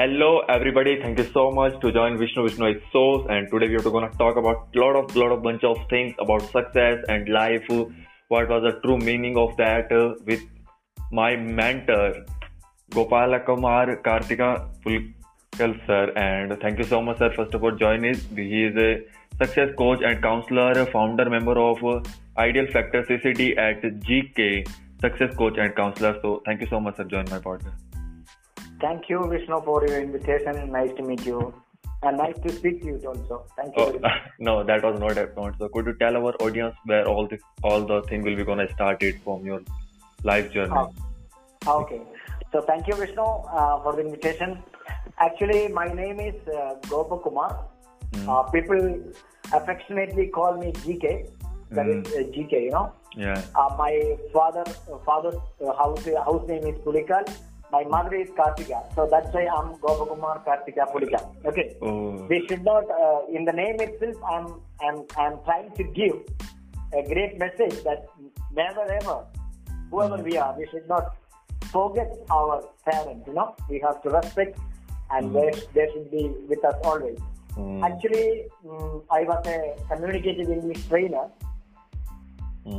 Hello everybody, thank you so much to join Vishnu Bishnoi is Source and today we are gonna talk about lot of lot of bunch of things about success and life. What was the true meaning of that uh, with my mentor Gopala Kumar Karthika Pulikal sir and thank you so much sir first of all join us. He is a success coach and counselor, founder member of Ideal Factor CCD at GK, success coach and counselor. So thank you so much sir join my podcast. Thank you, Vishnu, for your invitation. Nice to meet you. And nice to speak to you also. Thank you. Oh, no, that was not a point. So could you tell our audience where all this all the thing will be gonna start it from your life journey? Oh, okay. So thank you, Vishnu, uh, for the invitation. Actually, my name is uh, Gopakumar. Mm. Uh, people affectionately call me GK. That Mm. is uh, GK, you know. Yeah. Uh, my father, father's uh, house house name is Pulikal. My mother is Karthika. So that's why I'm Gopa Kumar Karthika Pulikal. Okay. Oh. we should not uh, in the name itself i'm i'm i'm trying to give a great message that never ever whoever we are we should not forget our parents you know we have to respect and they, they should be with us always Mm. actually mm, i was a communicative english trainer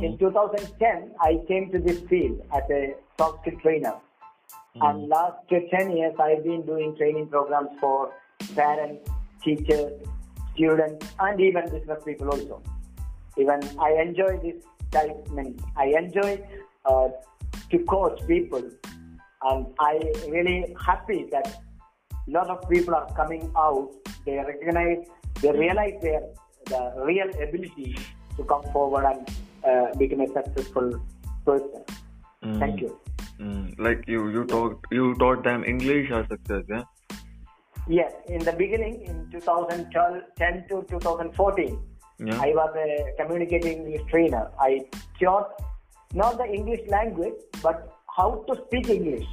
in Mm. 2010 i came to this field as a soft skill trainer and last 10 years i've been doing training programs for parents teachers students and even business people also. Even i enjoy this type many i enjoy uh, to coach people. And i really happy that a lot of people are coming out. They recognize they realize their the real ability to come forward and uh, become a successful person. Mm. thank you Mm. Like you, you taught you taught them English or success, yeah? Yes, in the beginning, in 2010 to 2014, Yeah. I was a communicating English trainer. I taught not the English language, but how to speak English.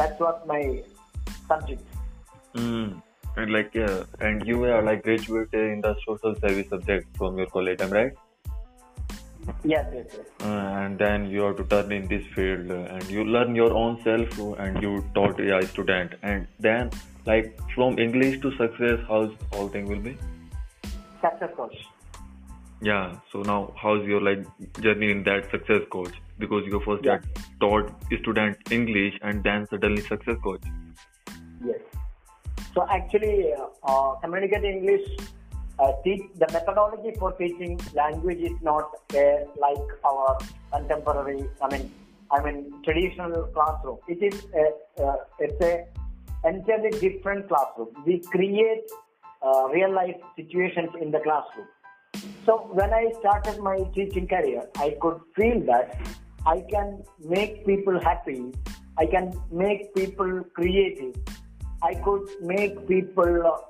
That was my subject. Mm. And like yeah, and you are like graduated in the social service subject from your college, am right? Yes, yes, yes. Uh, and then you have to turn in this field uh, and you learn your own self uh, and you taught a student and then like from english to success how's all thing will be Success coach. yeah so now how's your like journey in that success coach because you first Yeah. taught student english and then suddenly success coach Yes. So actually, uh, uh, communicating English, uh, teach, the methodology for teaching language is not uh, like our contemporary. I mean, I mean traditional classroom. It is a, uh, it's a entirely different classroom. We create uh, real life situations in the classroom. So when I started my teaching career, I could feel that I can make people happy. I can make people creative. I could make people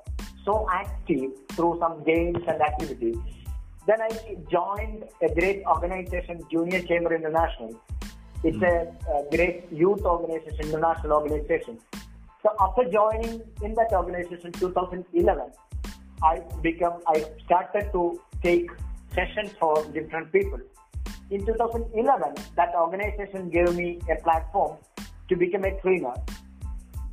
so active through some games and activities. Then I joined a great organization, Junior Chamber International. It's a, hmm. a great youth organization, international organization. So after joining in that organization 2011, I become I started to take sessions for different people. In 2011, that organization gave me a platform to become a trainer,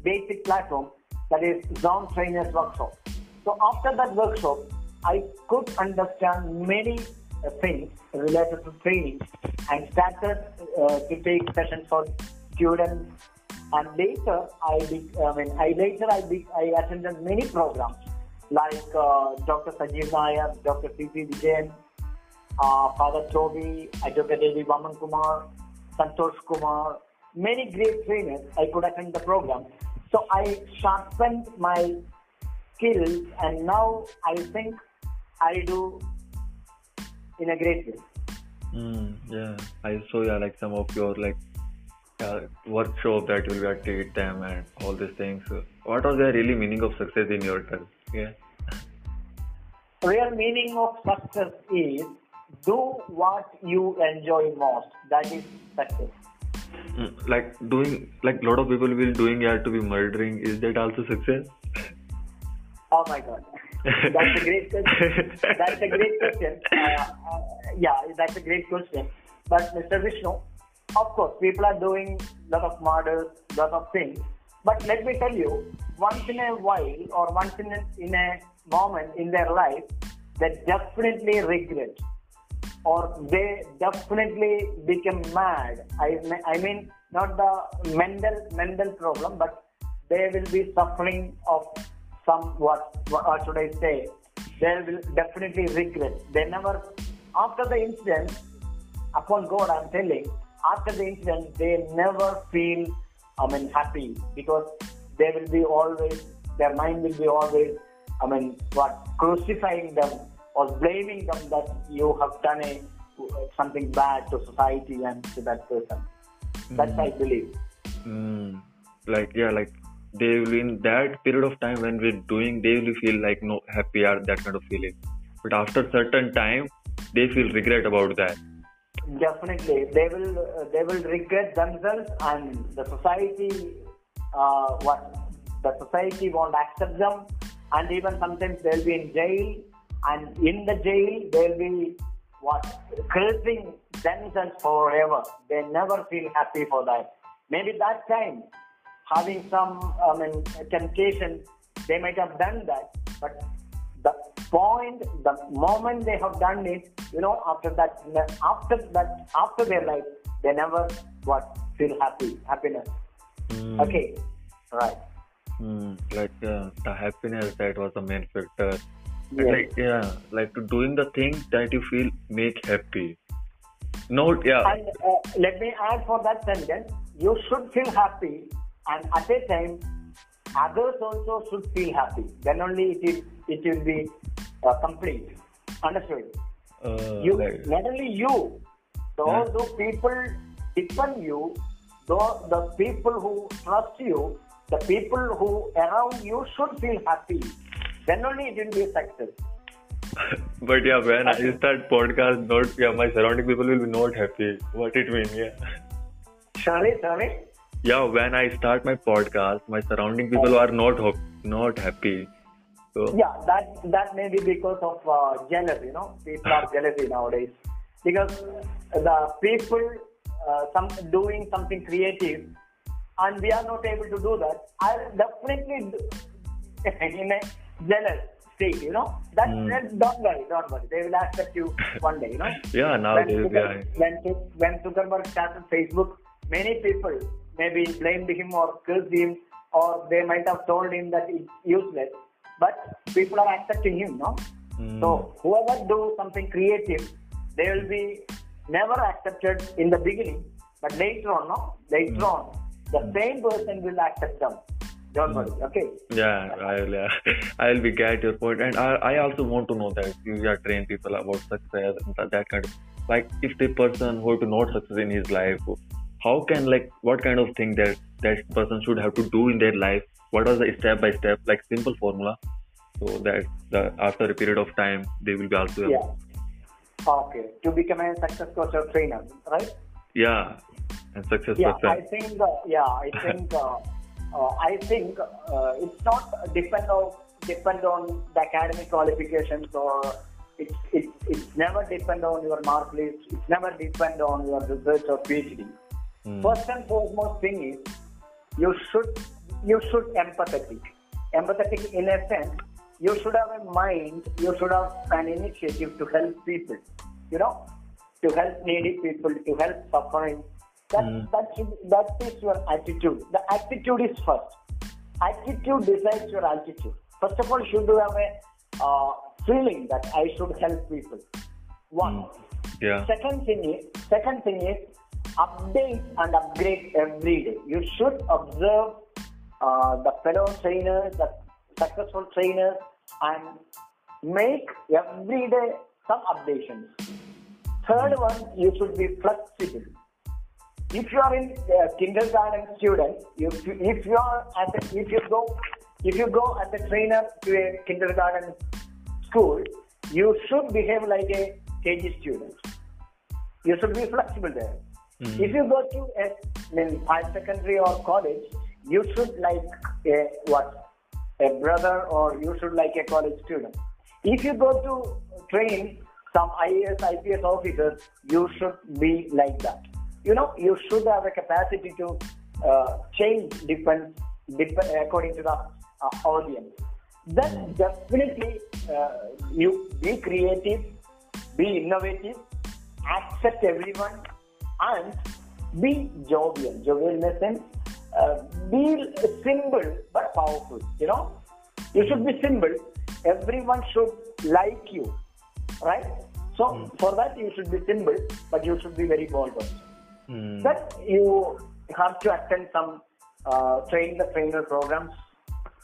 basic platform that is Zone Trainers Workshop. So after that workshop, I could understand many uh, things related to training and started uh, to take sessions for students. And later, I, be, I mean, I later I, be, I attended many programs like uh, Dr. Sajeev Nair, Dr. C.P. Vijayan, uh, Father Toby, Advocate A.V. Vaman Kumar, Santosh Kumar, many great trainers. I could attend the program. So I sharpened my skills and now I think I do in a great way. mm, yeah i saw yeah like some of your like uh, workshop that you will teach them and all these things what was the really meaning of success in your term yeah Real meaning of success is do what you enjoy most. That is success. Mm, like doing like lot of people will doing yeah to be murdering is that also success Oh my God. That's a great question. That's a great question. Uh, uh, yeah, that's a great question. But Mr. Vishnu, of course, people are doing lot of murders, lot of things. But let me tell you, once in a while or once in a, in a moment in their life, they definitely regret or they definitely become mad. I, I mean, not the mental mental problem, but they will be suffering of some what, what should I say? They will definitely regret. They never after the incident. Upon God, I'm telling. After the incident, they never feel I mean happy because they will be always their mind will be always I mean what crucifying them or blaming them that you have done a, something bad to society and to that person. Mm. That's I believe. Mm. Like yeah, like they will in that period of time when we're doing, they will feel like no happy or that kind of feeling. But after certain time, they feel regret about that. Definitely, they will uh, they will regret themselves and the society. Uh, what the society won't accept them, and even sometimes they'll be in jail and in the jail they'll be what cursing themselves forever. They never feel happy for that. Maybe that time, having some I mean temptation, they might have done that. But the point, the moment they have done it, you know, after that, after that, after their life, they never what feel happy, happiness. Mm. Okay, right. Mm, like uh, the happiness that was the main factor Yes. Like yeah, like doing the thing that you feel make happy. No, yeah. And uh, let me add for that sentence: you should feel happy, and at a time, others also should feel happy. Then only it will it will be uh, complete. Understood? Uh, you like, not only you, those yeah. who people depend you, those the people who trust you, the people who around you should feel happy then only it will be a success. but yeah, when I start podcast, not yeah, my surrounding people will be not happy. What it mean? Yeah. Sorry, sorry. Yeah, when I start my podcast, my surrounding people are not not happy. So yeah, that that may be because of uh, jealous. You know, people are jealousy nowadays because the people uh, some doing something creative, and we are not able to do that. I definitely in a jealous state, you know. That, mm. don't worry, don't worry. They will accept you one day, you know. yeah, nowadays, when, yeah. When, when Zuckerberg started Facebook, many people maybe blamed him or cursed him, or they might have told him that it's useless. But people are accepting him, no. Mm. So whoever do something creative, they will be never accepted in the beginning, but later on, no, later mm. on, the same person will accept them. Don't worry. Okay. Yeah, I'll yeah, I'll be get your point, and I, I also want to know that you are trained people about success and that kind of like if the person who to not success in his life, how can like what kind of thing that that person should have to do in their life? What are the step by step like simple formula, so that the, after a period of time they will be also yeah. Okay, to become a success coach or trainer, right? Yeah, and success yeah, person. I think uh, yeah, I think. Uh, uh, I think uh, it's not depend on depend on the academic qualifications or it's it, it's never depend on your mark list. It's never depend on your research or PhD. Mm. First and foremost thing is you should you should empathetic. Empathetic in a sense, you should have a mind. You should have an initiative to help people. You know, to help needy people, to help suffering, that, mm. that, should, that is your attitude. The attitude is first. Attitude decides your attitude. First of all, should you have a uh, feeling that I should help people. One. Mm. Yeah. Second thing is, second thing is update and upgrade every day. You should observe uh, the fellow trainers, the successful trainers, and make every day some updations. Third one, you should be flexible if you are in uh, kindergarten student, if you, if you are at if you go if you go as a trainer to a kindergarten school, you should behave like a KG student. You should be flexible there. Mm-hmm. If you go to a mean, high secondary or college, you should like a what a brother or you should like a college student. If you go to train some IAS, IPS officers, you should be like that you know, you should have a capacity to uh, change different dep- according to the uh, audience. Then definitely uh, you be creative, be innovative, accept everyone, and be jovial. Jovial in the sense, uh, be simple but powerful. You know, you should be simple. Everyone should like you, right? So for that you should be simple, but you should be very bold. Also. Mm. Then you have to attend some uh, train the trainer programs.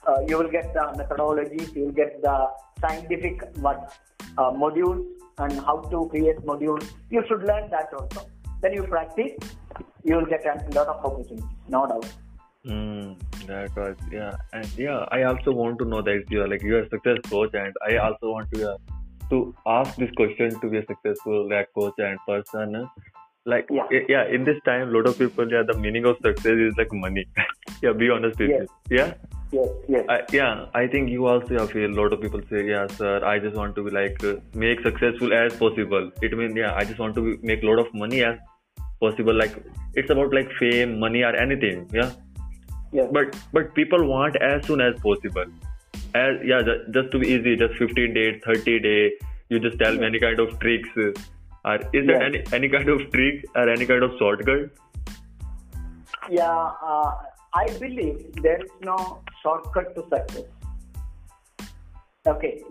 Uh, you will get the methodologies, you will get the scientific what, uh, modules and how to create modules. You should learn that also. Then you practice, you will get a lot of opportunities, no doubt. Mm, that was yeah, and yeah. I also want to know that you are like you are a success coach, and I also want to uh, to ask this question to be a successful like coach and person. Like Yeah. yeah, in this time, lot of people yeah, the meaning of success is like money. yeah, be honest with Yes. you. Yeah. Yes, yes. I, yeah, I think you also yeah, feel a lot of people say, yeah, sir, I just want to be like uh, make successful as possible. It means yeah, I just want to be, make a lot of money as possible. Like it's about like fame, money, or anything. Yeah, yes. but but people want as soon as possible. As yeah, just, just to be easy, just 15 days, 30 day. You just tell me any kind of tricks. uh, Or is there Yeah. any any kind of trick or any kind of shortcut? Yeah, uh, I believe there is no shortcut to success. Okay,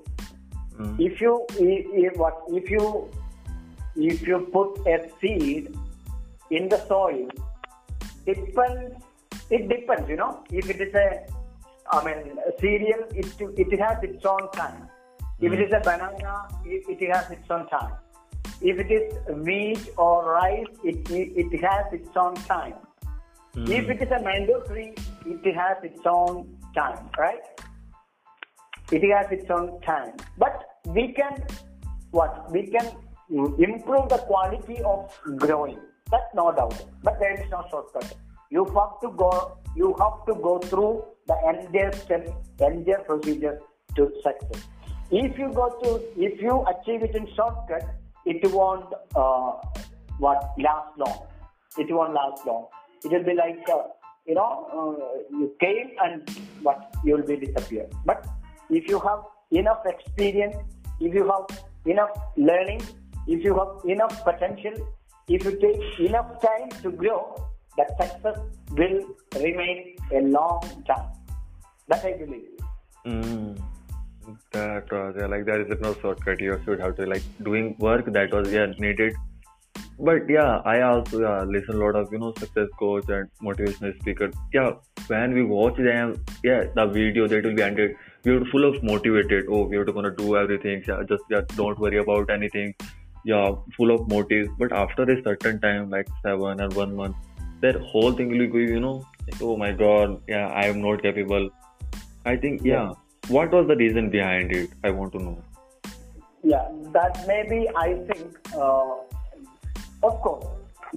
Mm. if you if, what if you if you put a seed in the soil, depends it depends. You know, if it is a I mean a cereal, it it has its own time. If it is a banana, it, it has its own time. If it is wheat or rice, it it, it has its own time. Mm. If it is a mango tree, it has its own time, right? It has its own time. But we can, what? We can improve the quality of growing. That's no doubt. But there is no shortcut. You have to go, you have to go through the entire steps, entire procedure to success. If you go to, if you achieve it in shortcut, it won't, uh, what, last long. It won't last long. It will be like, uh, you know, uh, you came and what, you will be disappeared. But if you have enough experience, if you have enough learning, if you have enough potential, if you take enough time to grow, that success will remain a long time. That I believe. Mm. That was yeah, like there is no shortcut. You should have to like doing work that was yeah needed. But yeah, I also yeah, listen a lot of you know success coach and motivational speaker. Yeah, when we watch them, yeah, the video that will be ended. We are full of motivated. Oh, we are gonna do everything. Yeah, just yeah, don't worry about anything. Yeah, full of motives. But after a certain time, like seven or one month, that whole thing will be You know, like, oh my god, yeah, I am not capable. I think yeah. What was the reason behind it? I want to know. Yeah, that maybe I think, uh, of course,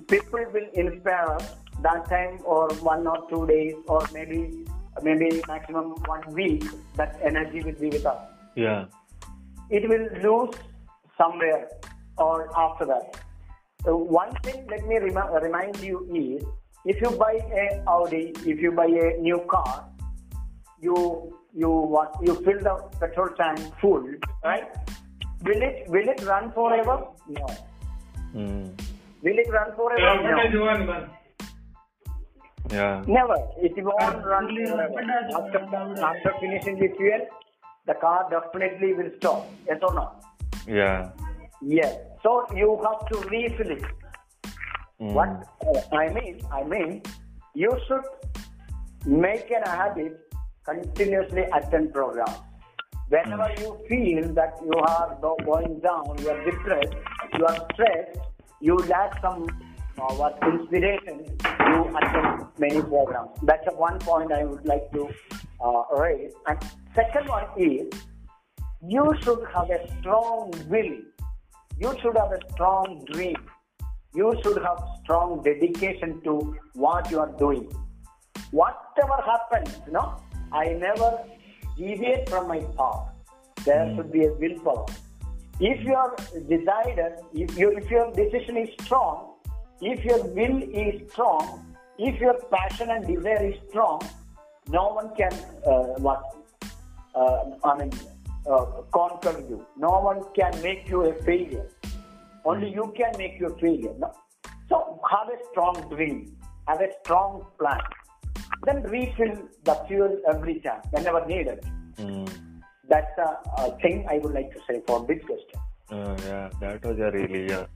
people will inspire us that time or one or two days or maybe maybe maximum one week. That energy will be with us. Yeah. It will lose somewhere or after that. So one thing, let me rem- remind you is, if you buy a Audi, if you buy a new car, you you what you fill the petrol tank full, right? Will it will it run forever? No. Mm. Will it run forever? No. Yeah. Never. It won't run forever. After, after finishing the fuel, the car definitely will stop. Yes or no? Yeah. Yes. So you have to refill it. Mm. What uh, I mean, I mean, you should make an habit continuously attend programs. Whenever you feel that you are going down, you are depressed, you are stressed, you lack some uh, what inspiration, you attend many programs. That's one point I would like to uh, raise. And second one is you should have a strong will. You should have a strong dream. You should have strong dedication to what you are doing. Whatever happens, you know, I never deviate from my path. There should be a willpower. If your desire, if you if your decision is strong, if your will is strong, if your passion and desire is strong, no one can uh, what uh, I mean uh, conquer you. No one can make you a failure. Only you can make you a failure. No? So have a strong dream, have a strong plan. Then refill the fuel every time whenever needed. Mm. That's the uh, thing I would like to say for this question. Uh, yeah, that was yeah, really yeah.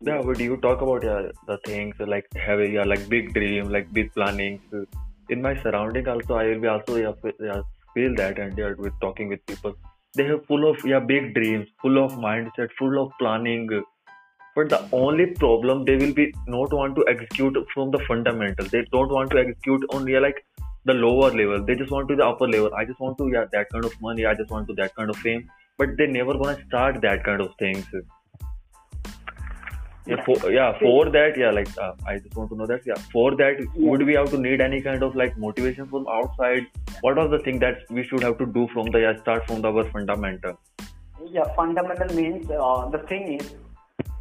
Yeah, but you talk about yeah the things like having yeah like big dream, like big plannings. In my surrounding also, I will be also yeah, yeah feel that and yeah with talking with people, they have full of yeah big dreams, full of mindset, full of planning. But the only problem they will be not want to execute from the fundamental. They don't want to execute on yeah like the lower level. They just want to the upper level. I just want to yeah that kind of money. I just want to that kind of fame. But they never gonna start that kind of things. Yeah, for, yeah, for that, yeah, like uh, I just want to know that, yeah, for that, would we have to need any kind of like motivation from outside? What was the thing that we should have to do from the yeah, start from the, our fundamental? Yeah, fundamental means uh, the thing is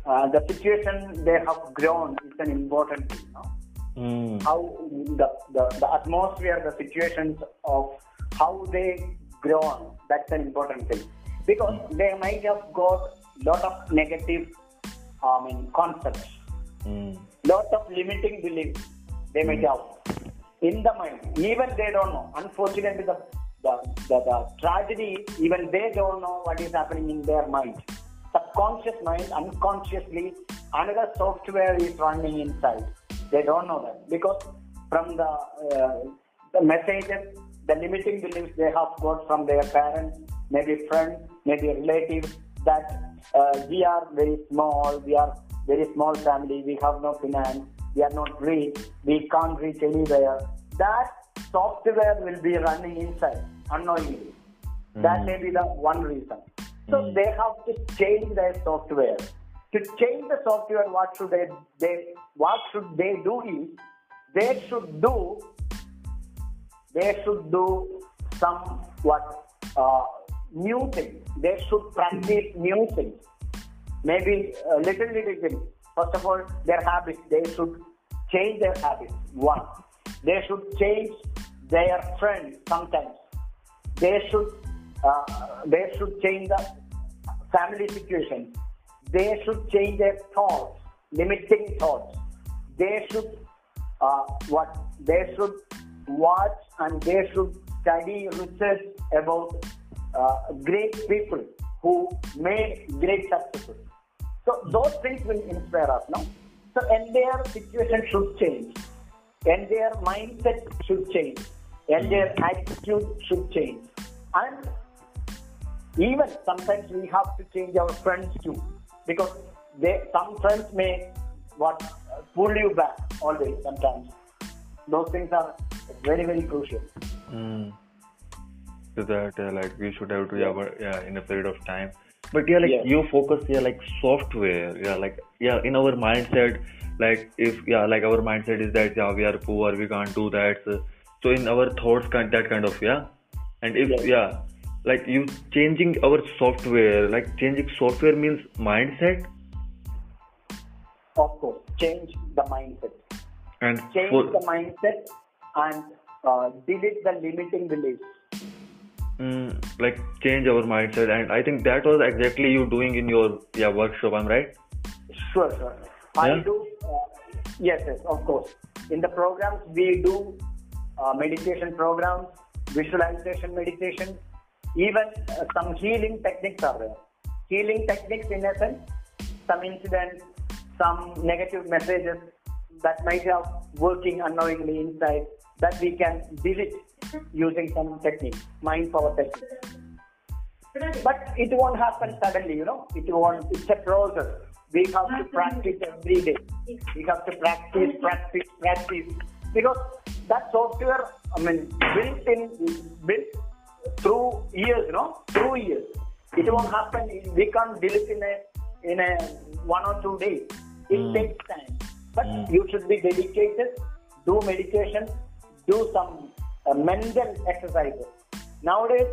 uh, the situation they have grown is an important thing. No? Mm. How the, the, the atmosphere, the situations of how they grow on. That's an important thing. Because they might have got lot of negative I mean, concepts, Mm. lot of limiting beliefs they might have in the mind. Even they don't know. Unfortunately, the, the, the, the tragedy, even they don't know what is happening in their mind. Subconscious mind, unconsciously, another software is running inside. They don't know that because from the uh, the messages, the limiting beliefs they have got from their parents, maybe friends, maybe relatives, that uh, we are very small, we are very small family, we have no finance, we are not rich, we can't reach anywhere. That software will be running inside unknowingly. That may be the one reason. So they have to change their software. To change the software, what should they, they what should they do is they should do they should do some what uh, new things. They should practice new things. Maybe a little little thing. First of all, their habits. They should change their habits. One, they should change their friends sometimes. They should uh, they should change the family situation. They should change their thoughts, limiting thoughts. They should uh, what they should watch and they should study research about uh, great people who made great successes. So those things will inspire us, no? So their situation should change, and their mindset should change, and their attitude should change, and even sometimes we have to change our friends too, because they some friends may what pull you back always sometimes. Those things are very very crucial. Mm. So that uh, like we should have to yeah, but, yeah in a period of time. But yeah, like you focus yeah like software yeah like yeah in our mindset like if yeah like our mindset is that yeah we are poor we can't do that so, so in our thoughts kind that kind of yeah and if yeah like you changing our software like changing software means mindset Of course, change the mindset. and Change for, the mindset and uh, delete the limiting beliefs. mm, like change our mindset and I think that was exactly you doing in your yeah workshop I'm right Sure, sure. I Yeah? do. Uh, yes, yes, of course. In the programs, we do uh, meditation programs, visualization meditation, even uh, some healing techniques are there. Healing techniques, in essence, some incidents, some negative messages that might have working unknowingly inside that we can delete using some technique, mind power technique. But it won't happen suddenly, you know. It won't. It's a process. We have to practice every day. We have to practice, practice, practice. Because that software, I mean, built in, built through years, you know, through years. It won't happen. We can't delete in a in a one or two days. It Mm. takes time. But Mm. you should be dedicated. Do meditation. Do some uh, mental exercises. Nowadays,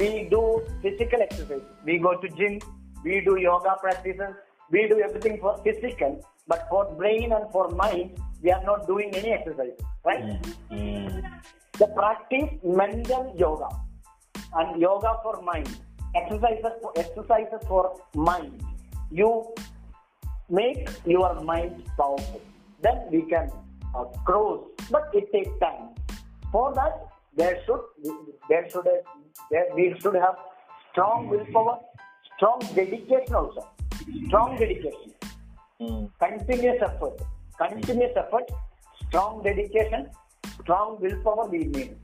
we do physical exercise. We go to gym. We do yoga practices. We do everything for physical. But for brain and for mind, we are not doing any exercise, right? Mm. The practice mental yoga and yoga for mind. Exercises for exercises for mind. You make your mind powerful. Then we can uh, cross, but it takes time. For that, there should there should there we should have strong willpower, strong dedication also, strong dedication, Mm. continuous effort, continuous effort, strong dedication, strong willpower we need.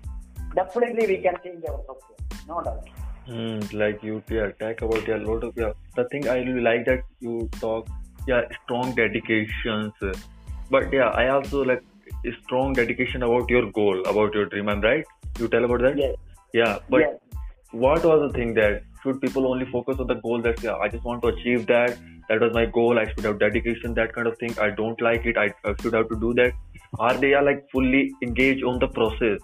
Definitely we can change our software, no doubt. Mm, like you yeah, talk about yeah, lot of yeah. The thing I really like that you talk yeah strong dedications, but yeah I also like strong dedication about your goal about your dream. I'm right. You tell about that. Yes. Yeah, but yes. what was the thing that should people only focus on the goal that yeah I just want to achieve that that was my goal I should have dedication that kind of thing I don't like it I, I should have to do that are they are like fully engaged on the process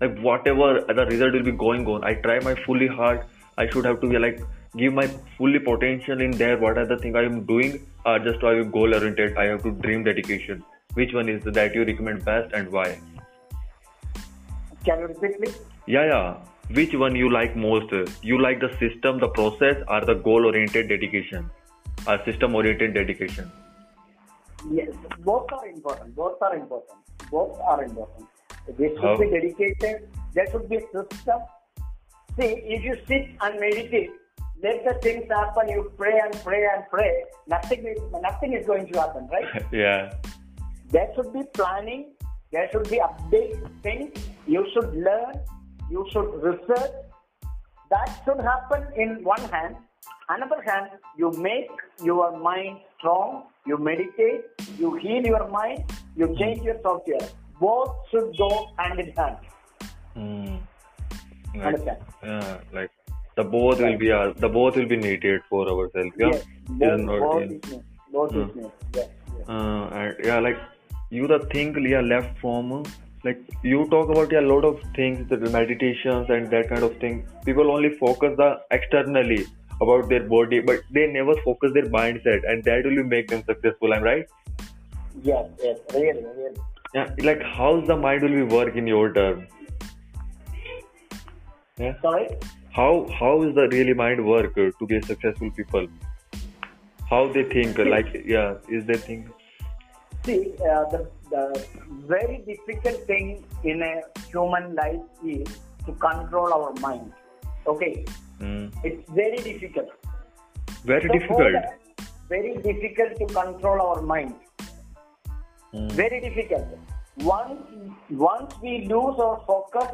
like whatever the result will be going on I try my fully hard I should have to be like give my fully potential in there what are the thing I am doing or just I am goal oriented I have to dream dedication which one is that you recommend best and why Can you repeat please? Yeah, yeah. Which one you like most? You like the system, the process, or the goal-oriented dedication? Or system-oriented dedication? Yes, both are important. Both are important. Both are important. There should How? be dedicated. There should be a system. See, if you sit and meditate, let the things happen. You pray and pray and pray. Nothing is nothing is going to happen, right? yeah. there should be planning. There should be update things. You should learn. You should research. That should happen in one hand. Another hand, you make your mind strong. You meditate. You heal your mind. You change your software. Both should go hand in hand. Mm. Like, Understand? yeah, like the both will be uh, the both will be needed for ourselves. Yeah. Yes. Both, both is need. Both is Hmm. need. Yes. yes. uh, and yeah like you the think yeah left from uh, like you talk about yeah, a lot of things the meditations and that kind of thing people only focus the externally about their body but they never focus their mindset and that will make them successful i'm right Yes. Yes. Really. Really. Yeah like how's the mind will be work in your term yeah Sorry. how how is the really mind work to be a successful people how they think uh, like yeah is they think See, uh, the, the very difficult thing in a human life is to control our mind. Okay, mm, it's very difficult. very So difficult that, very difficult to control our mind. Mm. Very difficult. Once, once we lose our focus,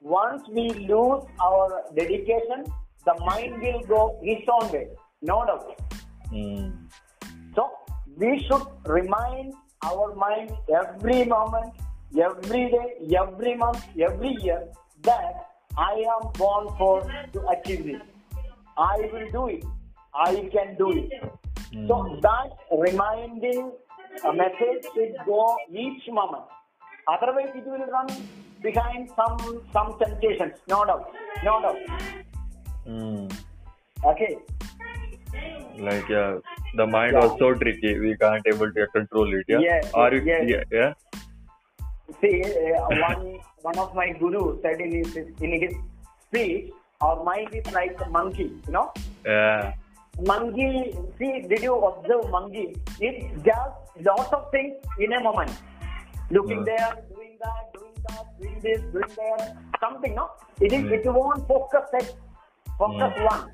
once we lose our dedication, the mind will go its own way. No doubt. Mm. So we should remind our mind every moment, every day, every month, every year that I am born for to achieve this. I will do it. I can do it. So that reminding a message should go each moment. Otherwise, it will run behind some some temptations. No doubt. No doubt. Mm. Okay. like yeah the mind Yeah. was so tricky we can't able to control it yeah Yes, are you yes. yeah, yeah? See, uh, one one of my gurus said in his in his speech, our mind is like a monkey. You know, yeah monkey. See, did you observe monkey? It does lots of things in a moment. Looking Hmm. there, doing that, doing that, doing this, doing that, something. No, it is. Hmm. It won't focus at focus Hmm. one.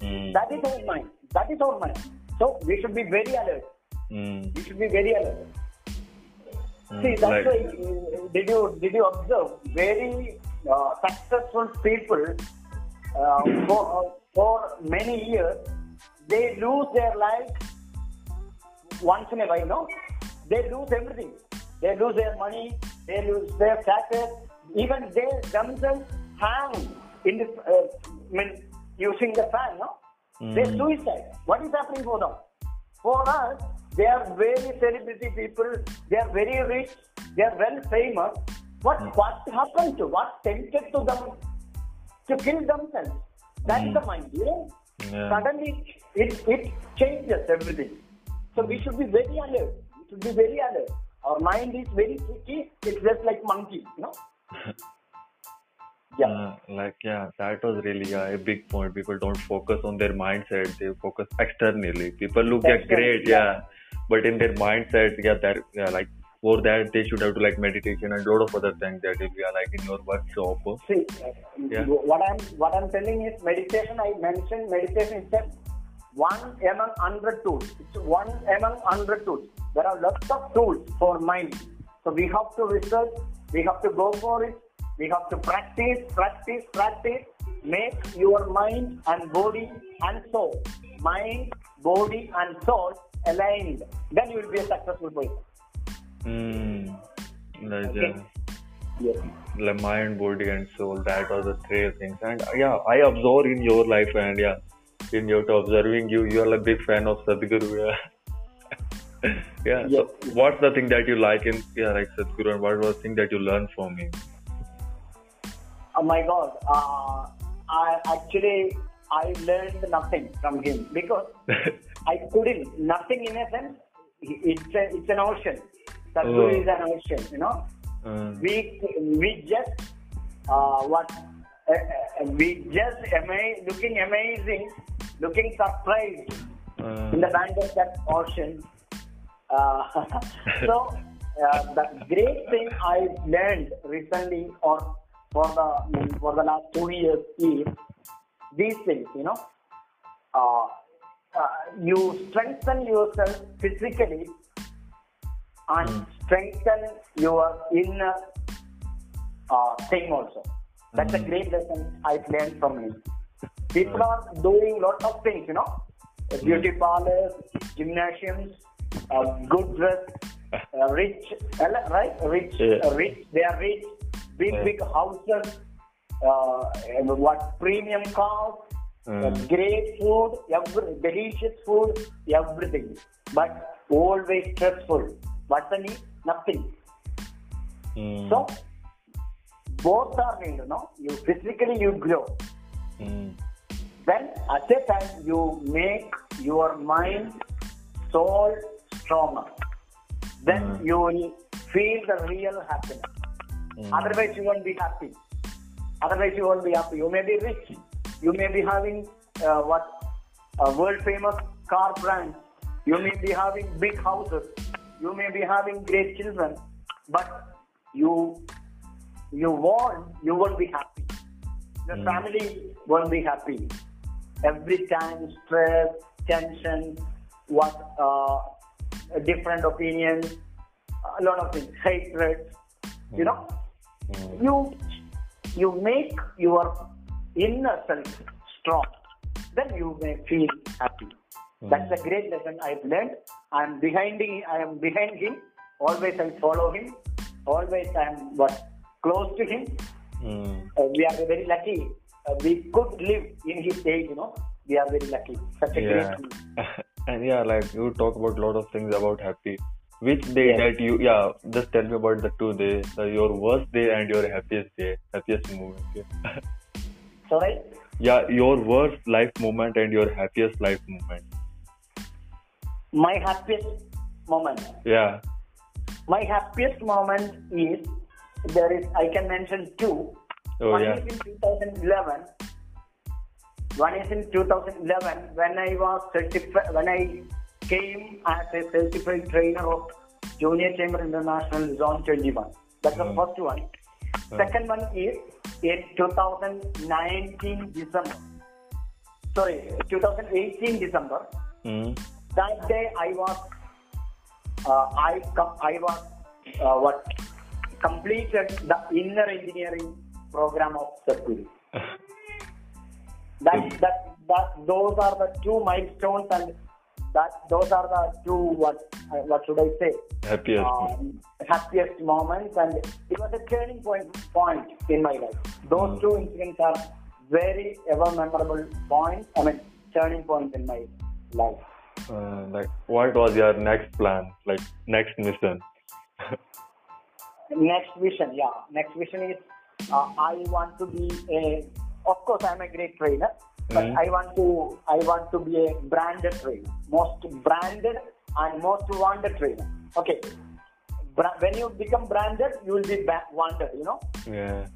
mm. That is our mind. That is our mind. So we should be very alert. Mm. We should be very alert. Mm. See, that's like, why uh, did you did you observe very uh, successful people uh, for uh, for many years they lose their life once in a while. No, they lose everything. They lose their money. They lose their status. Even they themselves hang in this. Uh, I mean, using the fan. No, they Mm. suicide. What is happening for them? For us, they are very celebrity people. They are very rich. They are well famous. What what happened to? What tempted to them to kill themselves? That is the mind. You know, Yeah. suddenly it it changes everything. So we should be very alert. We should be very alert. our mind is very tricky. It's just like monkey, you know. yeah. Uh, like yeah, that was really yeah, a big point. People don't focus on their mindset; they focus externally. People look yeah, great, yeah. yeah, but in their mindset, yeah, that yeah, like for that they should have to like meditation and a lot of other things that if be are like in your workshop. See, yeah. what I'm what I'm telling is meditation. I mentioned meditation is just one among hundred tools. It's one among hundred tools. There are lots of tools for mind. So we have to research. We have to go for it. We have to practice, practice, practice. Make your mind and body and soul, mind, body and soul aligned. Then you will be a successful person. Mm. Like, okay. Yes. The mind, body, and soul. That are the three things. And yeah, I absorb in your life, and yeah, in your observing you, you are a big fan of Sadhguru. Yeah. yeah. Yes. So, what's the thing that you like in yeah, like Sadhguru, and what was the thing that you learned from him? Oh my God! Uh, I actually I learned nothing from him because I couldn't. Nothing in a sense. It's a, it's an ocean. Sadhguru oh. is an ocean. You know. Mm. We we just uh, what uh, uh, we just ama- looking amazing, looking surprised mm. in the bank of that ocean. Uh, so uh, the great thing I learned recently or for the for the last two years is these things. You know, uh, uh, you strengthen yourself physically and mm. strengthen your inner uh, thing also. That's mm. a great lesson I've learned from him. People are doing lot of things, you know, beauty parlors, gymnasiums, uh, good dress, uh, rich, right? Rich, yeah. uh, rich. They are rich, big, yeah. big houses, uh, what premium cars, mm. great food, every, delicious food, everything. But always stressful. What's the need? Nothing. Mm. So both are needed, no? You physically you grow. Mm. Then at the time you make your mind, soul stronger. Then mm. you will feel the real happiness. Mm. Otherwise you won't be happy. Otherwise you won't be happy. You may be rich. You may be having uh, what a world famous car brand. You may be having big houses. You may be having great children. But you you won't you won't be happy. The mm. family won't be happy. Every time stress, tension, what uh, different opinions, a lot of things, hatred. Mm. You know, mm. you you make your inner self strong. Then you may feel happy. That's a great lesson I've learned. I'm behind him. I am behind him. Always I follow him. Always I am what close to him. Mm. Uh, we are very lucky. Uh, we could live in his age, you know. We are very lucky. Such a yeah. great And yeah, like you talk about a lot of things about happy. Which day that you, yeah, just tell me about the two days, uh, your worst day and your happiest day, happiest moment. Yeah. Sorry? Yeah, your worst life moment and your happiest life moment. My happiest moment. Yeah. My happiest moment is there is I can mention two. Oh, One yeah. is in 2011. One is in 2011 when I was certified when I came as a certified trainer of Junior Chamber International Zone 21. That's the hmm. first one. Hmm. Second one is in 2019 December. Sorry, 2018 December. Mm. That day I was uh, I I was uh, what completed the inner engineering program of Sadhguru. that, that, that, those are the two milestones and that those are the two what uh, what should I say happiest um, happiest moments and it was a turning point point in my life. Those mm. two incidents are very ever memorable points. I mean turning points in my life. Uh, like what was your next plan? Like next mission? next vision yeah next vision is uh, i want to be a of course i'm a great trainer but mm. i want to i want to be a branded trainer most branded and most wanted trainer okay bra- when you become branded, you will be ba- wanted. You know. Yeah.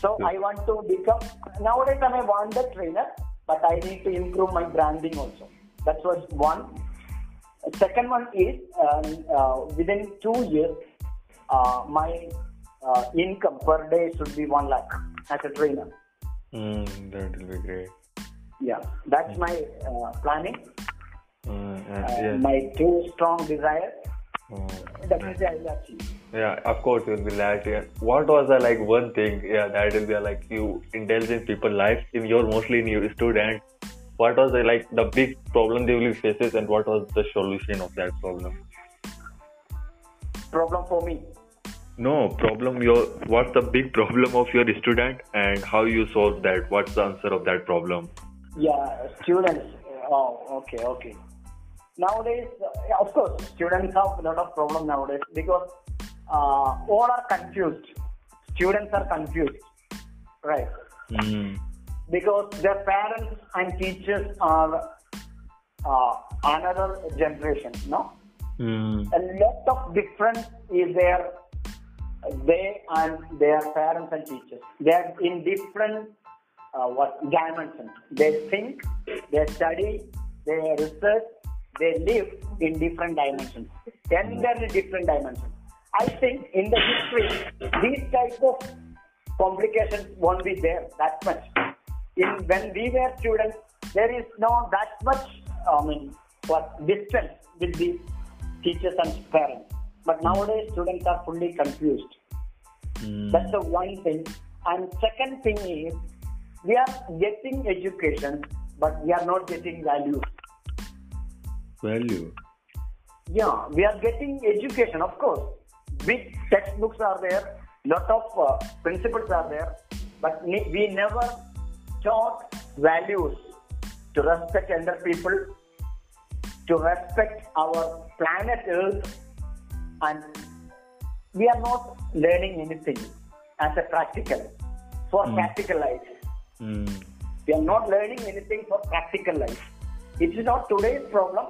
So Yes. I want to become nowadays I'm a wanted trainer, but I need to improve my branding also. That was one. Second one is um, uh, within two years, uh, my uh, income per day should be one lakh as a trainer. Mm, that will be great. Yeah, that's my uh, planning. Mm, and Uh, yeah. My two strong desires. Oh, Definitely, I will achieve. Yeah, of course you'll be that. Yeah. What was the like one thing? Yeah, that will be like you indulge in people life in your mostly new student. What was the like the big problem they will faces and what was the solution of that problem? Problem for me. No problem. Your what's the big problem of your student and how you solve that? What's the answer of that problem? Yeah, students. Oh, okay, okay. Nowadays, uh, yeah, of course, students have a lot of problem nowadays because uh, all are confused. Students are confused, right? Mm. Because their parents and teachers are uh, another generation, no? Mm. A lot of difference is there. They and their parents and teachers. They are in different uh, what dimensions. They think, they study, they research, they live in different dimensions. Entirely different dimensions. I think in the history, these types of complications won't be there that much. In when we were students, there is no that much. I mean, what distance with the teachers and parents. But nowadays, students are fully confused. Mm. That's the one thing. And second thing is, we are getting education, but we are not getting values. Value. Yeah, we are getting education, of course. Big textbooks are there, lot of uh, principles are there, but we never taught values to respect elder people, to respect our planet Earth, and we are not learning anything as a practical for practical life. Mm. We are not learning anything for practical life. It is not today's problem.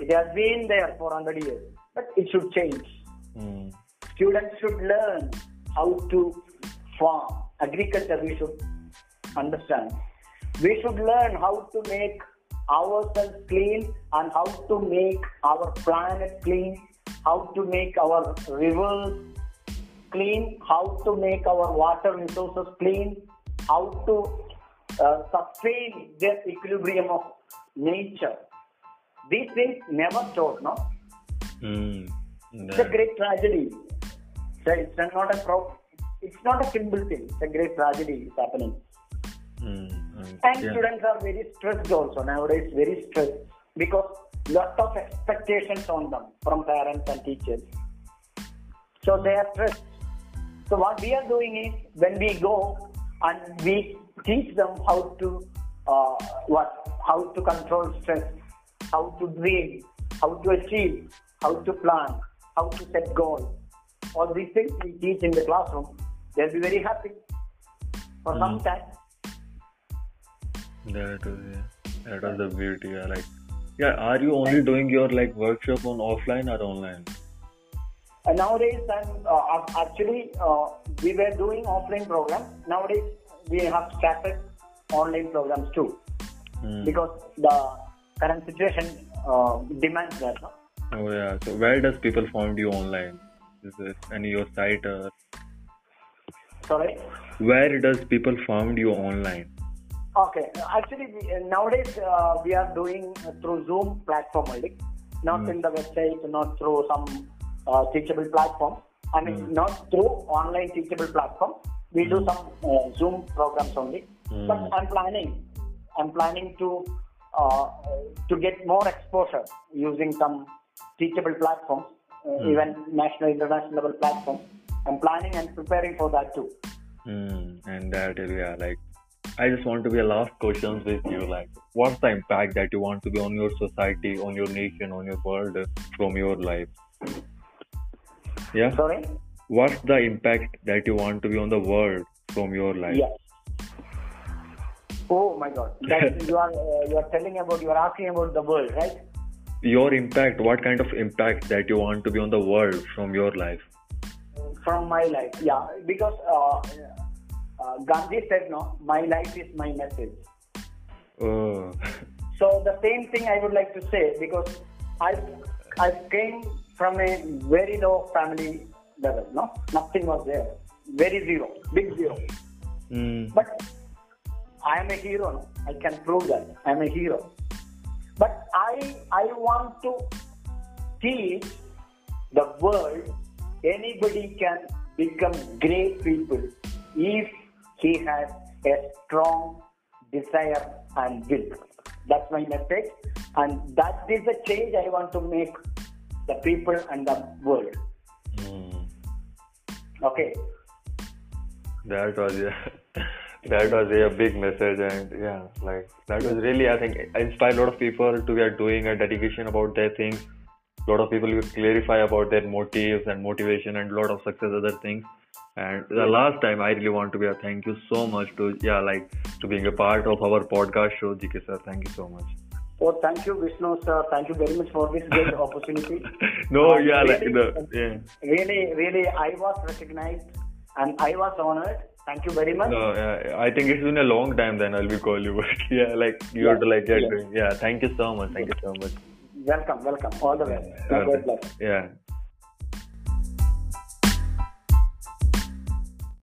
It has been there for 100 years, but it should change. Mm. Students should learn how to farm. Agriculture, we should understand. We should learn how to make ourselves clean and how to make our planet clean, how to make our rivers clean, how to make our water resources clean, how to uh, sustain the equilibrium of nature. These things never taught, no? Mm. It's a great tragedy. So it's not a pro. It's not a simple thing. It's a great tragedy is happening. Mm. Mm. And Yeah. students are very stressed also nowadays. Very stressed because lot of expectations on them from parents and teachers. So they are stressed. So what we are doing is when we go and we teach them how to uh, what how to control stress, how to dream, how to achieve, how to plan, how to set goals. All these things we teach in the classroom. They'll be very happy for some time. That was yeah. That was the beauty. Like yeah. Are you only doing your like workshop on offline or online? Uh, nowadays, I'm uh, actually uh, we were doing offline program. Nowadays, we have started online programs too Mm. because the current situation uh, demands that. No? Oh yeah. So where does people find you online? Is it any your site or Sorry. where does people find you online? Okay. Actually, we, uh, nowadays uh, we are doing uh, through Zoom platform only, not in the website, not through some uh, teachable platform. I mean, not through online teachable platform. We do some uh, Zoom programs only. Mm. But I'm planning. I'm planning to uh, to get more exposure using some teachable platforms, uh, even national, international level platforms. I'm planning and preparing for that too. Mm. And that yeah. Like I just want to be a last questions with you. Like what's the impact that you want to be on your society, on your nation, on your world from your life? Yeah. Sorry. What's the impact that you want to be on the world from your life? Yes. Oh my God! That you are uh, you are telling about you are asking about the world, right? your impact what kind of impact that you want to be on the world from your life from my life yeah because uh, uh, gandhi said no my life is my message oh so the same thing i would like to say because i i came from a very low family level no nothing was there very zero big zero mm. but I am a hero. No? I can prove that I am a hero. But I I want to teach the world anybody can become great people if he has a strong desire and will. That's my message, and that is the change I want to make the people and the world. Mm. Okay. That was yeah. that was a big message and yeah, like that was really I think inspired a lot of people to be doing a dedication about their things. A lot of people will clarify about their motives and motivation and a lot of success other things. And the last time I really want to be a thank you so much to yeah like to being a part of our podcast show, GK sir. Thank you so much. Oh, thank you, Vishnu sir. Thank you very much for this great opportunity. no, Uh, yeah, like really, the yeah. really, really, I was recognized and I was honored. Thank you very much. No, yeah, I think it's been a long time then I'll be calling you, but yeah, like you have to like Yeah. Yeah, thank you so much. Thank you so much. Welcome, welcome. All the best. God bless. yeah.